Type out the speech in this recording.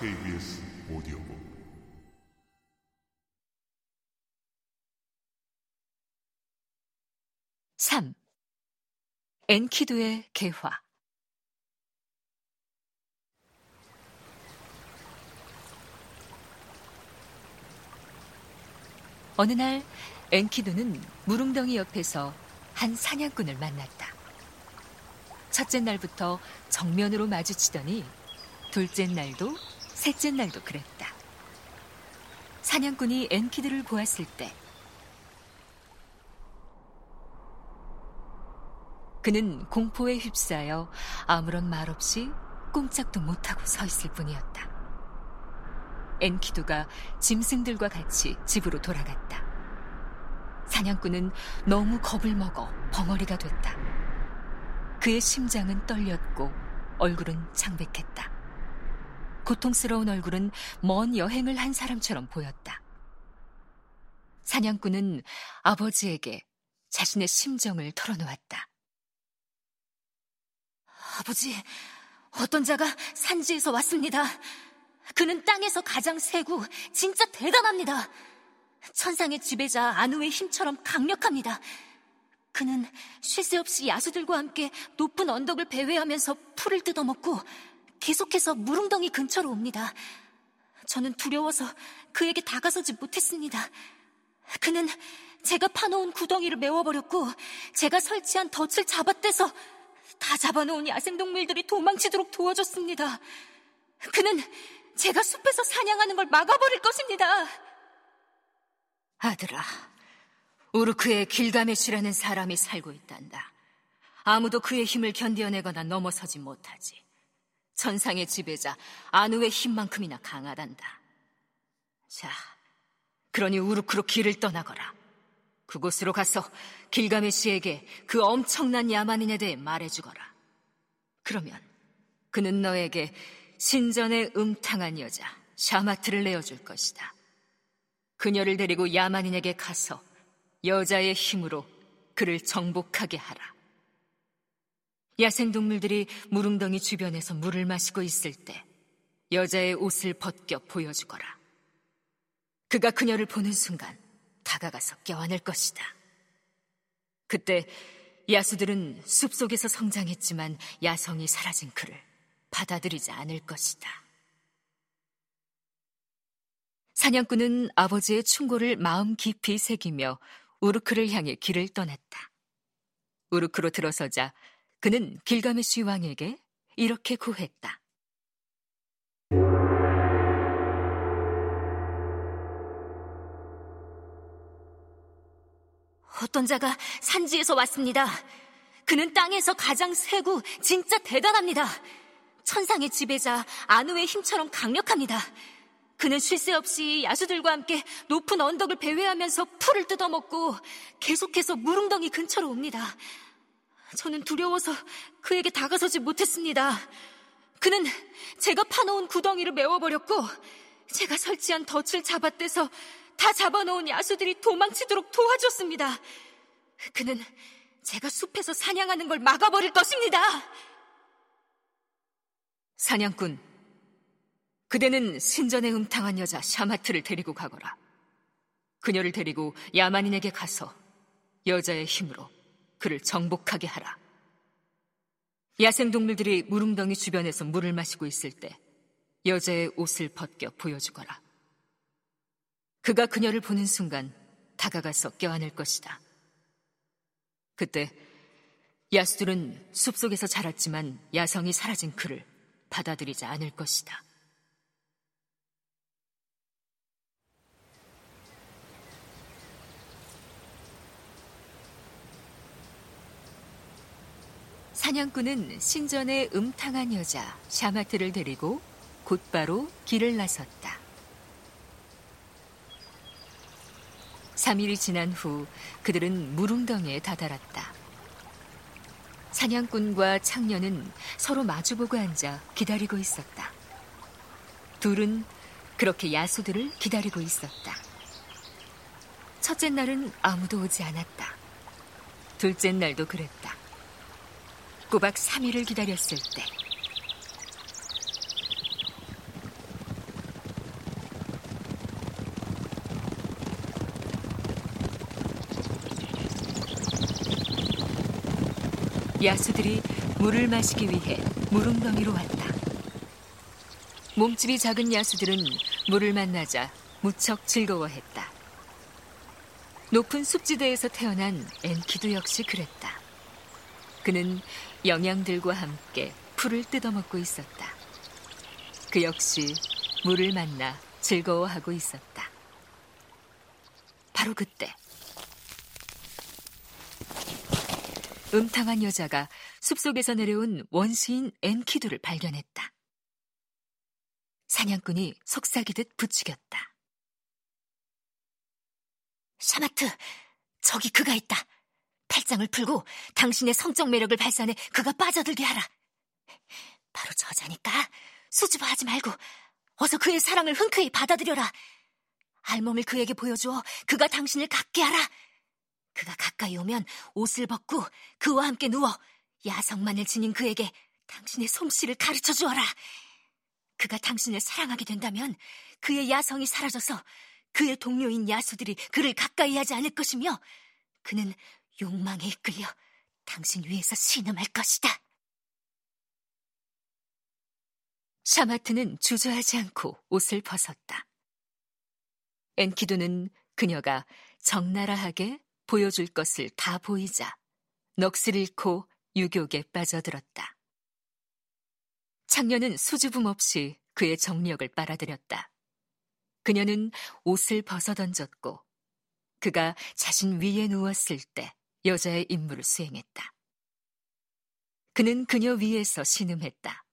KBS 오디오북. 삼. 엔키두의 개화. 어느 날 엔키두는 무릉덩이 옆에서 한 사냥꾼을 만났다. 첫째 날부터 정면으로 마주치더니 둘째 날도 셋째 날도 그랬다. 사냥꾼이 엔키드를 보았을 때 그는 공포에 휩싸여 아무런 말 없이 꼼짝도 못하고 서 있을 뿐이었다. 엔키두가 짐승들과 같이 집으로 돌아갔다. 사냥꾼은 너무 겁을 먹어 벙어리가 됐다. 그의 심장은 떨렸고 얼굴은 창백했다. 고통스러운 얼굴은 먼 여행을 한 사람처럼 보였다. 사냥꾼은 아버지에게 자신의 심정을 털어놓았다. 아버지, 어떤 자가 산지에서 왔습니다. 그는 땅에서 가장 세고 진짜 대단합니다. 천상의 지배자 아누의 힘처럼 강력합니다. 그는 쉴 새 없이 야수들과 함께 높은 언덕을 배회하면서 풀을 뜯어먹고 계속해서 무릉덩이 근처로 옵니다. 저는 두려워서 그에게 다가서지 못했습니다. 그는 제가 파놓은 구덩이를 메워버렸고 제가 설치한 덫을 잡아떼서 다 잡아놓은 야생동물들이 도망치도록 도와줬습니다. 그는 제가 숲에서 사냥하는 걸 막아버릴 것입니다. 아들아, 우르크의 길가메시라는 사람이 살고 있단다. 아무도 그의 힘을 견뎌내거나 넘어서지 못하지. 천상의 지배자 아누의 힘만큼이나 강하단다. 자, 그러니 우르크로 길을 떠나거라. 그곳으로 가서 길가메시에게 그 엄청난 야만인에 대해 말해주거라. 그러면 그는 너에게 신전의 음탕한 여자 샤마트를 내어줄 것이다. 그녀를 데리고 야만인에게 가서 여자의 힘으로 그를 정복하게 하라. 야생동물들이 무릉덩이 주변에서 물을 마시고 있을 때 여자의 옷을 벗겨 보여주거라. 그가 그녀를 보는 순간 다가가서 껴안을 것이다. 그때 야수들은 숲속에서 성장했지만 야성이 사라진 그를 받아들이지 않을 것이다. 사냥꾼은 아버지의 충고를 마음 깊이 새기며 우르크를 향해 길을 떠났다. 우르크로 들어서자 그는 길가메시 왕에게 이렇게 구했다. 어떤 자가 산지에서 왔습니다. 그는 땅에서 가장 세고 진짜 대단합니다. 천상의 지배자 아누의 힘처럼 강력합니다. 그는 쉴 새 없이 야수들과 함께 높은 언덕을 배회하면서 풀을 뜯어먹고 계속해서 무릉덩이 근처로 옵니다. 저는 두려워서 그에게 다가서지 못했습니다. 그는 제가 파놓은 구덩이를 메워버렸고 제가 설치한 덫을 잡아떼서 다 잡아놓은 야수들이 도망치도록 도와줬습니다. 그는 제가 숲에서 사냥하는 걸 막아버릴 것입니다. 사냥꾼, 그대는 신전에 음탕한 여자 샤마트를 데리고 가거라. 그녀를 데리고 야만인에게 가서 여자의 힘으로 그를 정복하게 하라. 야생 동물들이 무릉덩이 주변에서 물을 마시고 있을 때 여자의 옷을 벗겨 보여주거라. 그가 그녀를 보는 순간 다가가서 껴안을 것이다. 그때 야수들은 숲속에서 자랐지만 야성이 사라진 그를 받아들이지 않을 것이다. 사냥꾼은 신전의 음탕한 여자 샤마트를 데리고 곧바로 길을 나섰다. 3일이 지난 후 그들은 무릉덩이에 다다랐다. 사냥꾼과 창녀는 서로 마주보고 앉아 기다리고 있었다. 둘은 그렇게 야수들을 기다리고 있었다. 첫째 날은 아무도 오지 않았다. 둘째 날도 그랬다. 꼬박 3일을 기다렸을 때 야수들이 물을 마시기 위해 무릉덩이로 왔다. 몸집이 작은 야수들은 물을 만나자 무척 즐거워했다. 높은 숲지대에서 태어난 엔키도 역시 그랬다. 그는 영양들과 함께 풀을 뜯어먹고 있었다. 그 역시 물을 만나 즐거워하고 있었다. 바로 그때 음탕한 여자가 숲속에서 내려온 원시인 엔키두를 발견했다. 사냥꾼이 속삭이듯 부추겼다. 샤마트, 저기 그가 있다. 팔짱을 풀고 당신의 성적 매력을 발산해 그가 빠져들게 하라. 바로 저자니까 수줍어하지 말고 어서 그의 사랑을 흔쾌히 받아들여라. 알몸을 그에게 보여주어 그가 당신을 갖게 하라. 그가 가까이 오면 옷을 벗고 그와 함께 누워 야성만을 지닌 그에게 당신의 솜씨를 가르쳐 주어라. 그가 당신을 사랑하게 된다면 그의 야성이 사라져서 그의 동료인 야수들이 그를 가까이 하지 않을 것이며 그는 욕망에 이끌려 당신 위에서 신음할 것이다. 샤마트는 주저하지 않고 옷을 벗었다. 엔키두는 그녀가 적나라하게 보여줄 것을 다 보이자 넋을 잃고 유격에 빠져들었다. 창녀는 수줍음 없이 그의 정력을 빨아들였다. 그녀는 옷을 벗어던졌고 그가 자신 위에 누웠을 때 여자의 임무를 수행했다. 그는 그녀 위에서 신음했다.